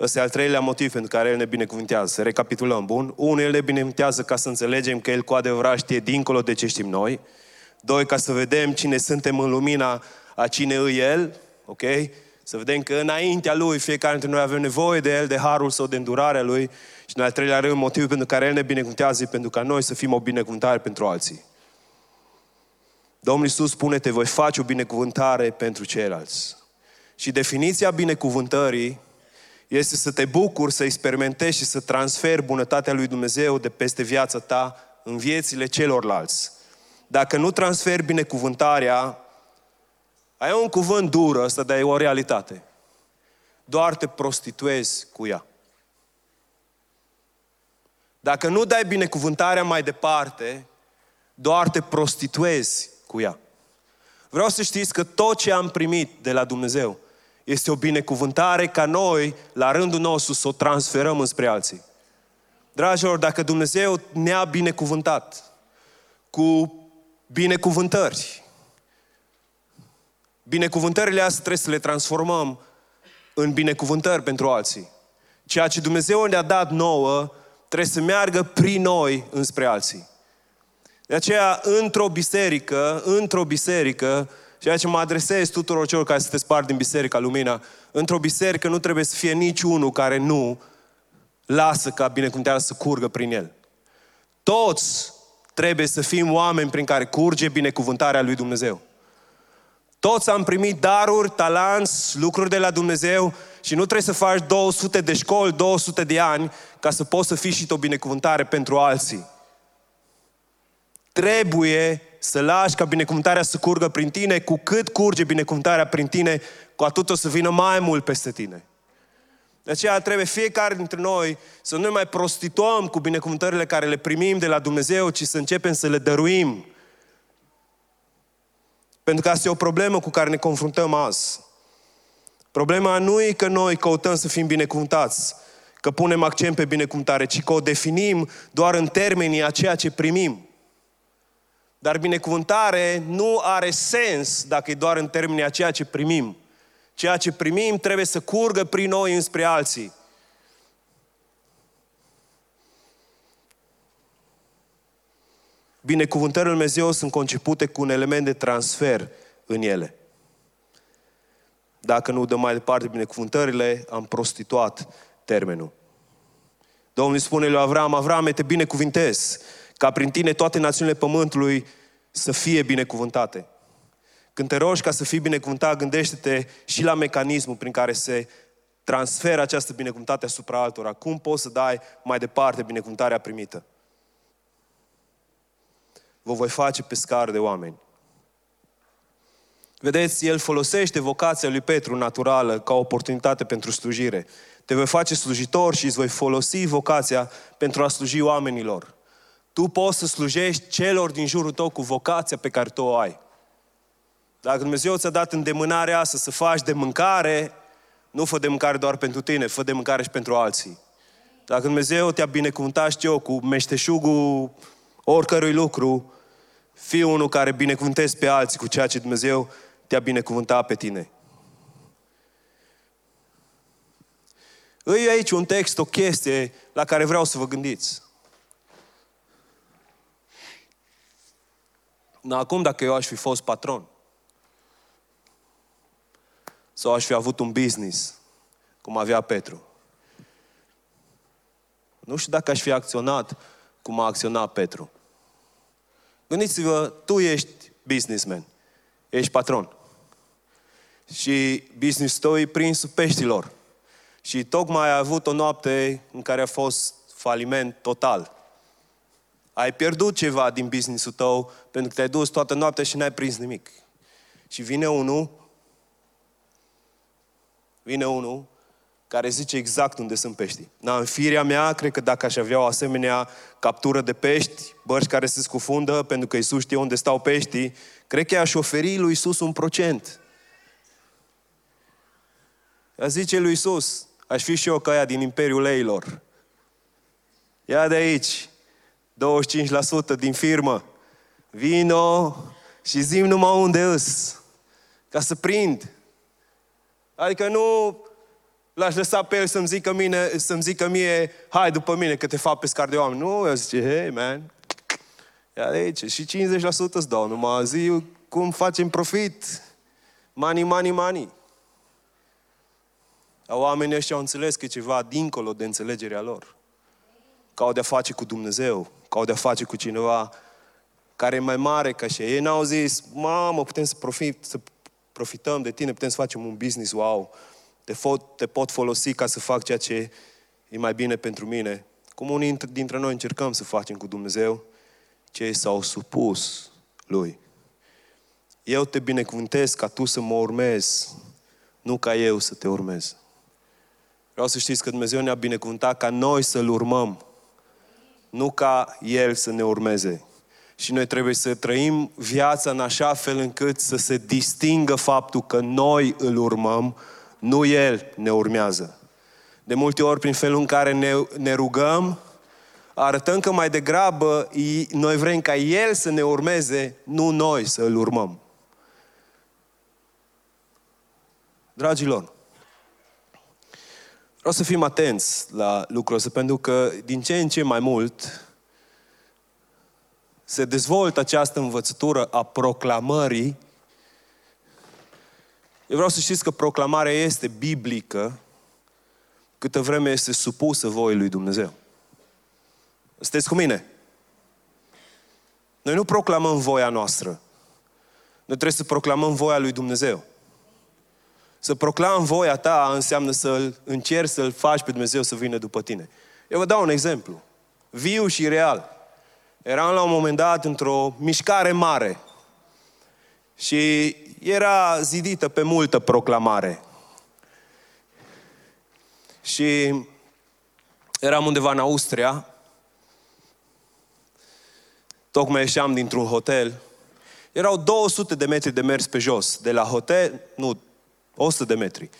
S1: Ăsta e al treilea motiv pentru care El ne binecuvântează. Să recapitulăm, bun? Unul, El ne binecuvântează ca să înțelegem că El cu adevărat știe dincolo de ce știm noi. Doi, ca să vedem cine suntem în lumina a cine îi El, ok? Să vedem că înaintea Lui fiecare dintre noi avem nevoie de El, de harul sau de îndurarea Lui. Și în al treilea rând, motivul pentru care El ne binecuvântează e pentru ca noi să fim o binecuvântare pentru alții. Domnul Iisus spune, te voi face o binecuvântare pentru ceilalți. Și definiția binecuvântării este să te bucuri, să experimentezi și să transferi bunătatea lui Dumnezeu de peste viața ta în viețile celorlalți. Dacă nu transferi binecuvântarea, ai un cuvânt dur ăsta, dar e o realitate. Doar te prostituezi cu ea. Dacă nu dai binecuvântarea mai departe, doar te prostituezi cu ea. Vreau să știți că tot ce am primit de la Dumnezeu este o binecuvântare ca noi, la rândul nostru, să o transferăm înspre alții. Dragilor, dacă Dumnezeu ne-a binecuvântat cu binecuvântări, binecuvântările astea trebuie să le transformăm în binecuvântări pentru alții. Ceea ce Dumnezeu ne-a dat nouă trebuie să meargă prin noi înspre alții. De aceea, într-o biserică, într-o biserică, ceea ce mă adresez tuturor celor care sunteți parte din Biserica Lumina, într-o biserică nu trebuie să fie niciunul care nu lasă ca binecuvântarea să curgă prin el. Toți trebuie să fim oameni prin care curge binecuvântarea lui Dumnezeu. Toți am primit daruri, talanți, lucruri de la Dumnezeu și nu trebuie să faci 200 de școli, 200 de ani ca să poți să fii și o binecuvântare pentru alții. Trebuie să lași ca binecuvântarea să curgă prin tine, cu cât curge binecuvântarea prin tine, cu atât o să vină mai mult peste tine. De aceea trebuie fiecare dintre noi să nu ne mai prostituăm cu binecuvântările care le primim de la Dumnezeu, ci să începem să le dăruim. Pentru că asta e o problemă cu care ne confruntăm azi. Problema nu e că noi căutăm să fim binecuvântați, că punem accent pe binecuvântare, ci că o definim doar în termenii a ceea ce primim. Dar binecuvântare nu are sens dacă e doar în termenii a ceea ce primim. Ceea ce primim trebuie să curgă prin noi înspre alții. Binecuvântările Lui Dumnezeu sunt concepute cu un element de transfer în ele. Dacă nu dăm mai departe binecuvântările, am prostituat termenul. Domnul spune lui Avram, Avram, te binecuvintez ca prin tine toate națiunile pământului să fie binecuvântate. Când te rogi ca să fii binecuvântat, gândește-te și la mecanismul prin care se transferă această binecuvântate asupra altora. Cum poți să dai mai departe binecuvântarea primită? Vă voi face pescar de oameni. Vedeți, el folosește vocația lui Petru naturală ca oportunitate pentru slujire. Te voi face slujitor și îți voi folosi vocația pentru a sluji oamenilor. Tu poți să slujești celor din jurul tău cu vocația pe care tu o ai. Dacă Dumnezeu ți-a dat îndemânarea asta să faci de mâncare, Nu fă de mâncare doar pentru tine, fă de mâncare și pentru alții. Dacă Dumnezeu te-a binecuvântat, știu eu, cu meșteșugul oricărui lucru, fii unul care binecuvântezi pe alții cu ceea ce Dumnezeu te-a binecuvântat pe tine. Îi aici un text, o chestie la care vreau să vă gândiți. Dar acum, dacă eu aș fi fost patron, sau aș fi avut un business, cum avea Petru, nu știu dacă aș fi acționat cum a acționat Petru. Gândiți-vă, tu ești businessman, ești patron. Și business tău e prins peștilor. Și tocmai ai avut o noapte în care a fost faliment total. Ai pierdut ceva din businessul tău pentru că te-ai dus toată noaptea și n-ai prins nimic. Și vine unul, vine unul care zice exact unde sunt peștii. Na, în firea mea, cred că dacă aș avea o asemenea captură de pești, bărci care se scufundă, pentru că Iisus știe unde stau peștii, cred că aș oferi lui Iisus un procent. Ea zice lui Iisus, aș fi și eu ca aia din Imperiul Eilor. Ia de aici, 25% din firmă. Vino și zim numai unde îs, ca să prind. Adică nu l-aș lăsa pe el să-mi zică, mine, să-mi zică mie, hai după mine că te fac pescar de oameni. Nu, eu zice, hei, man, ia de aici. Și 50% îți dau, numai zi cum facem profit. Money, money, money. Oamenii ăștia au înțeles că e ceva dincolo de înțelegerea lor. Că au de-a face cu Dumnezeu, că au de-a face cu cineva care e mai mare ca și ei. n-au zis, mamă, putem să, profit, să profităm de tine, putem să facem un business, wow, te, fo- te pot folosi ca să fac ceea ce e mai bine pentru mine. Cum unii dintre noi încercăm să facem cu Dumnezeu, cei s-au supus Lui. Eu te binecuvântez ca tu să mă urmezi, nu ca eu să te urmez. Vreau să știți că Dumnezeu ne-a binecuvântat ca noi să-L urmăm, nu ca El să ne urmeze. Și noi trebuie să trăim viața în așa fel încât să se distingă faptul că noi îl urmăm, nu El ne urmează. De multe ori, prin felul în care ne, ne rugăm, arătăm că mai degrabă noi vrem ca El să ne urmeze, nu noi să îl urmăm. Dragilor, Vreau să fim atenți la lucrul ăsta, pentru că din ce în ce mai mult se dezvoltă această învățătură a proclamării. Eu vreau să știți că proclamarea este biblică câtă vreme este supusă voii lui Dumnezeu. Sunteți cu mine? Noi nu proclamăm voia noastră. Noi trebuie să proclamăm voia lui Dumnezeu. Să proclam voia ta înseamnă să încerci să-L faci pe Dumnezeu să vină după tine. Eu vă dau un exemplu. Viu și real. Eram la un moment dat într-o mișcare mare. Și era zidită pe multă proclamare. Și eram undeva în Austria. Tocmai ieșeam dintr-un hotel. Erau 200 de metri de mers pe jos. De la hotel, nu 100 de metri.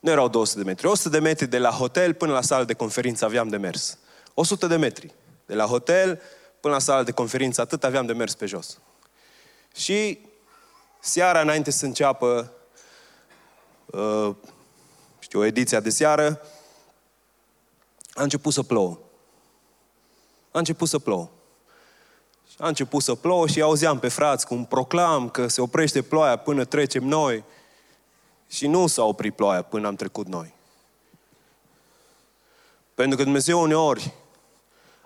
S1: Nu erau 200 de metri. 100 de metri de la hotel până la sală de conferință aveam de mers. 100 de metri. De la hotel până la sală de conferință, atât aveam de mers pe jos. Și seara, înainte să înceapă uh, știu, ediția de seară, a început să plouă. A început să plouă. A început să plouă și auzeam pe frați cum proclam că se oprește ploaia până trecem noi. Și nu s-a oprit ploaia până am trecut noi. Pentru că Dumnezeu uneori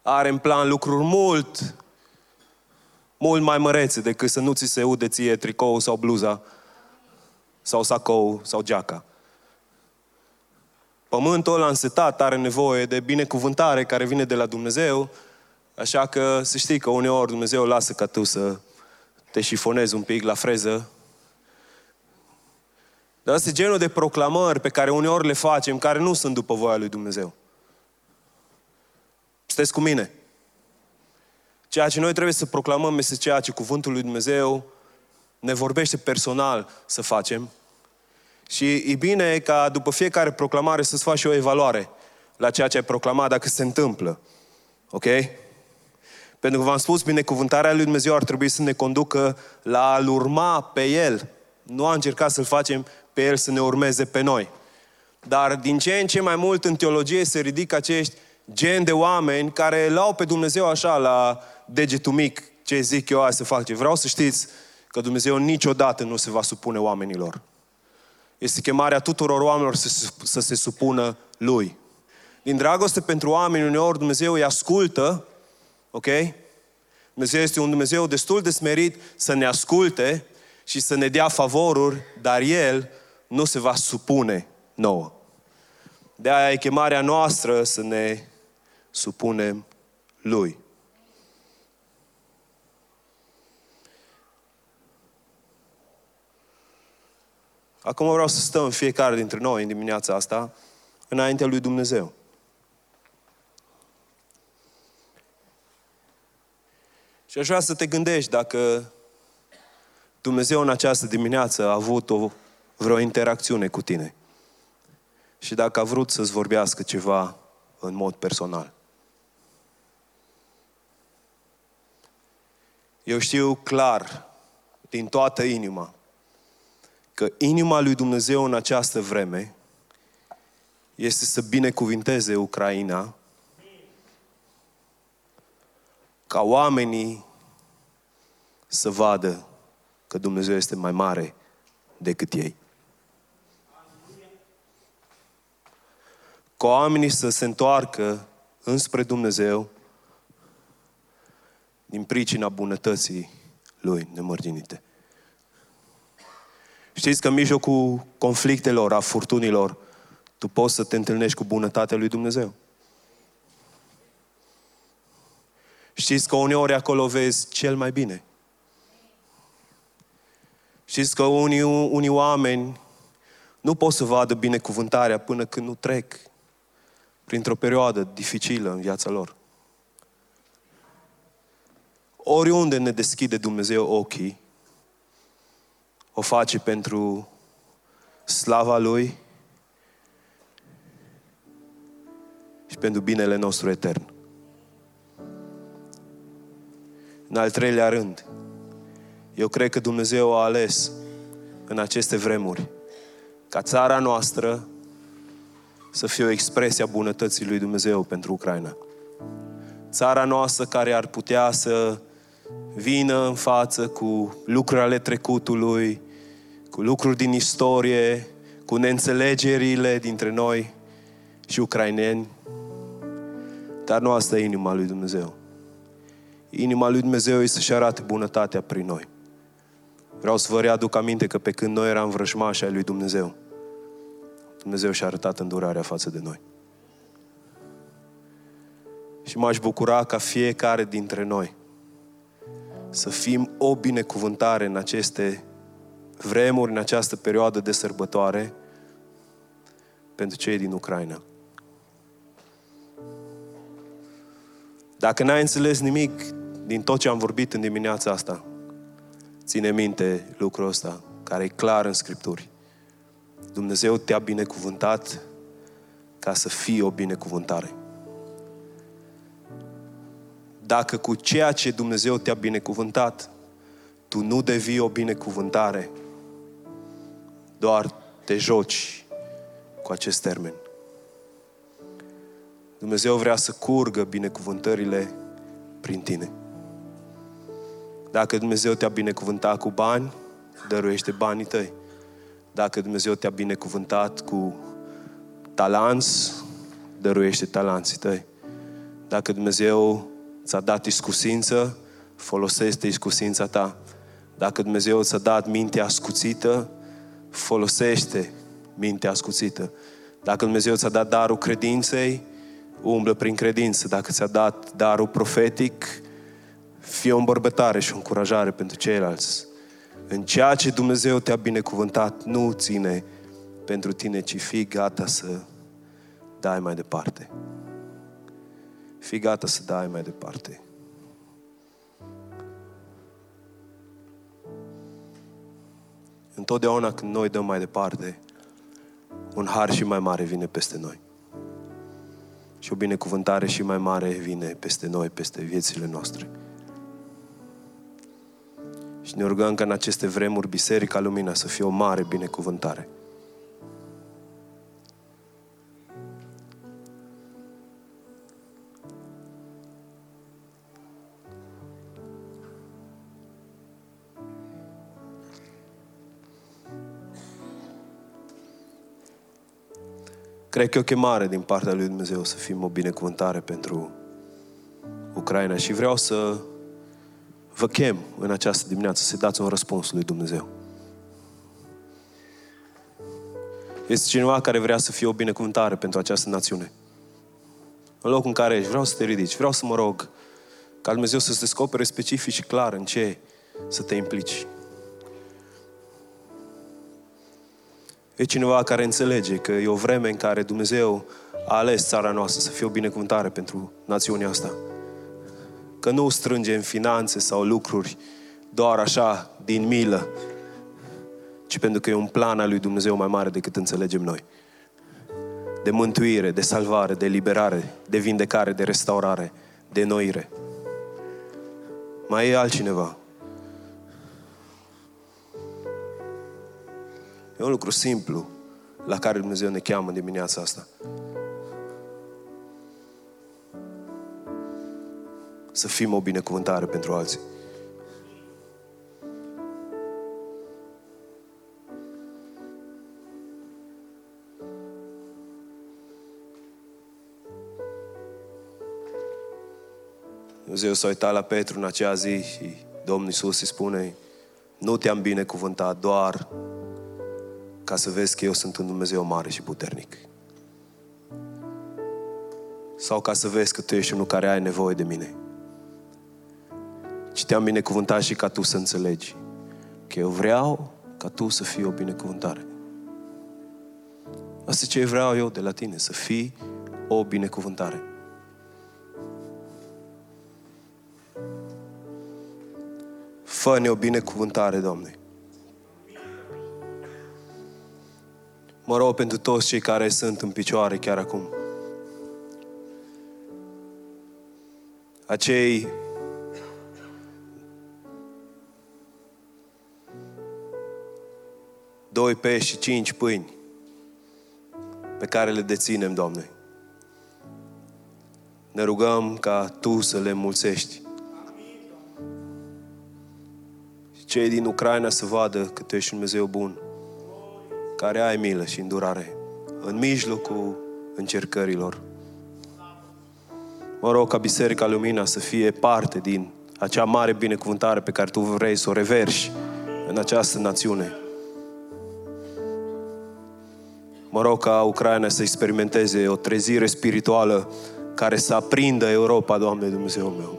S1: are în plan lucruri mult, mult mai mărețe decât să nu ți se ude ție tricou sau bluza sau sacou sau geaca. Pământul ăla însetat are nevoie de binecuvântare care vine de la Dumnezeu, așa că să știi că uneori Dumnezeu lasă ca tu să te șifonezi un pic la freză dar asta e genul de proclamări pe care uneori le facem, care nu sunt după voia lui Dumnezeu. Sunteți cu mine? Ceea ce noi trebuie să proclamăm este ceea ce Cuvântul lui Dumnezeu ne vorbește personal să facem. Și e bine ca după fiecare proclamare să-ți faci și o evaluare la ceea ce ai proclamat, dacă se întâmplă. Ok? Pentru că v-am spus, binecuvântarea lui Dumnezeu ar trebui să ne conducă la a-L urma pe El. Nu a încercat să-L facem pe El să ne urmeze pe noi. Dar din ce în ce mai mult în teologie se ridică acești gen de oameni care îl au pe Dumnezeu așa la degetul mic, ce zic eu azi să fac. Vreau să știți că Dumnezeu niciodată nu se va supune oamenilor. Este chemarea tuturor oamenilor să, să se supună Lui. Din dragoste pentru oameni, uneori Dumnezeu îi ascultă, ok? Dumnezeu este un Dumnezeu destul de smerit să ne asculte și să ne dea favoruri, dar El nu se va supune nouă. De aia e chemarea noastră să ne supunem Lui. Acum vreau să stăm fiecare dintre noi în dimineața asta înaintea lui Dumnezeu. Și aș vrea să te gândești dacă Dumnezeu în această dimineață a avut o, vreo interacțiune cu tine. Și dacă a vrut să-ți vorbească ceva în mod personal. Eu știu clar, din toată inima, că inima lui Dumnezeu în această vreme este să binecuvinteze Ucraina ca oamenii să vadă că Dumnezeu este mai mare decât ei. Ca oamenii să se întoarcă înspre Dumnezeu din pricina bunătății Lui nemărginite. Știți că în mijlocul conflictelor, a furtunilor, tu poți să te întâlnești cu bunătatea lui Dumnezeu. Știți că uneori acolo vezi cel mai bine. Știți că unii, unii oameni nu pot să vadă binecuvântarea până când nu trec printr-o perioadă dificilă în viața lor. Oriunde ne deschide Dumnezeu ochii, o face pentru slava Lui și pentru binele nostru etern. În al treilea rând, eu cred că Dumnezeu a ales în aceste vremuri ca țara noastră să fie o expresie a bunătății lui Dumnezeu pentru Ucraina. Țara noastră care ar putea să vină în față cu lucruri ale trecutului, cu lucruri din istorie, cu neînțelegerile dintre noi și ucraineni. Dar nu asta e inima lui Dumnezeu. Inima lui Dumnezeu este să-și arate bunătatea prin noi. Vreau să vă readuc aminte că pe când noi eram vrăjmași ai lui Dumnezeu, Dumnezeu și-a arătat îndurarea față de noi. Și m-aș bucura ca fiecare dintre noi să fim o binecuvântare în aceste vremuri, în această perioadă de sărbătoare pentru cei din Ucraina. Dacă n-ai înțeles nimic din tot ce am vorbit în dimineața asta, ține minte lucrul ăsta, care e clar în Scripturi. Dumnezeu te-a binecuvântat ca să fii o binecuvântare. Dacă cu ceea ce Dumnezeu te-a binecuvântat, tu nu devii o binecuvântare, doar te joci cu acest termen. Dumnezeu vrea să curgă binecuvântările prin tine. Dacă Dumnezeu te-a binecuvântat cu bani, dăruiește banii tăi. Dacă Dumnezeu te-a binecuvântat cu talanți, dăruiește talanții tăi. Dacă Dumnezeu ți-a dat iscusință, folosește iscusința ta. Dacă Dumnezeu ți-a dat mintea ascuțită, folosește mintea ascuțită. Dacă Dumnezeu ți-a dat darul credinței, umblă prin credință. Dacă ți-a dat darul profetic, fie o îmbărbătare și o încurajare pentru ceilalți. În ceea ce Dumnezeu te-a binecuvântat, nu ține pentru tine, ci fii gata să dai mai departe. Fii gata să dai mai departe. Întotdeauna când noi dăm mai departe, un har și mai mare vine peste noi. Și o binecuvântare și mai mare vine peste noi, peste viețile noastre. Și ne rugăm ca în aceste vremuri Biserica Lumina să fie o mare binecuvântare. Cred că e o chemare din partea lui Dumnezeu să fim o binecuvântare pentru Ucraina și vreau să vă chem în această dimineață să dați un răspuns lui Dumnezeu. Este cineva care vrea să fie o binecuvântare pentru această națiune. În locul în care ești, vreau să te ridici, vreau să mă rog ca Dumnezeu să-ți descopere specific și clar în ce să te implici. E cineva care înțelege că e o vreme în care Dumnezeu a ales țara noastră să fie o binecuvântare pentru națiunea asta. Că nu strânge în finanțe sau lucruri doar așa, din milă, ci pentru că e un plan al lui Dumnezeu mai mare decât înțelegem noi. De mântuire, de salvare, de liberare, de vindecare, de restaurare, de noire. Mai e altcineva E un lucru simplu la care Dumnezeu ne cheamă în dimineața asta. Să fim o binecuvântare pentru alții. Dumnezeu s-a uitat la Petru în acea zi și Domnul Iisus îi spune nu te-am binecuvântat doar ca să vezi că eu sunt un Dumnezeu mare și puternic. Sau ca să vezi că tu ești unul care ai nevoie de mine. Și te-am binecuvântat și ca tu să înțelegi că eu vreau ca tu să fii o binecuvântare. Asta ce vreau eu de la tine, să fii o binecuvântare. Fă-ne o binecuvântare, Doamne. Mă rog pentru toți cei care sunt în picioare chiar acum. Acei doi pești și cinci pâini pe care le deținem, Doamne. Ne rugăm ca Tu să le mulțești. Și cei din Ucraina să vadă că Tu ești un Dumnezeu bun care ai milă și îndurare în mijlocul încercărilor. Mă rog ca Biserica Lumina să fie parte din acea mare binecuvântare pe care Tu vrei să o reverși în această națiune. Mă rog ca Ucraina să experimenteze o trezire spirituală care să aprindă Europa, Doamne Dumnezeu meu.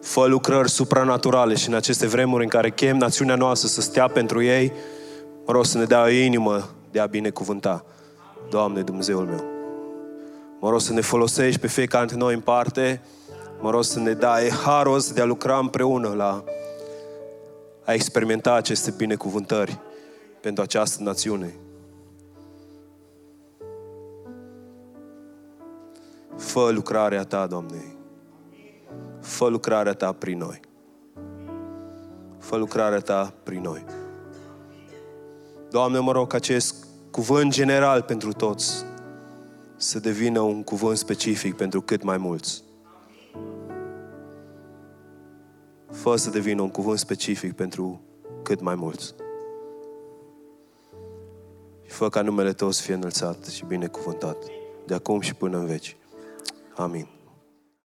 S1: Fă lucrări supranaturale și în aceste vremuri în care chem națiunea noastră să stea pentru ei, Mă rog să ne dea o inimă de a binecuvânta. Doamne, Dumnezeul meu. Mă rog să ne folosești pe fiecare dintre noi în parte. Mă rog să ne dai harul de a lucra împreună la a experimenta aceste binecuvântări pentru această națiune. Fă lucrarea Ta, Doamne. Fă lucrarea Ta prin noi. Fă lucrarea Ta prin noi. Doamne, mă rog ca acest cuvânt general pentru toți să devină un cuvânt specific pentru cât mai mulți. Fă să devină un cuvânt specific pentru cât mai mulți. Și fă ca numele Tău să fie înălțat și binecuvântat de acum și până în veci. Amin.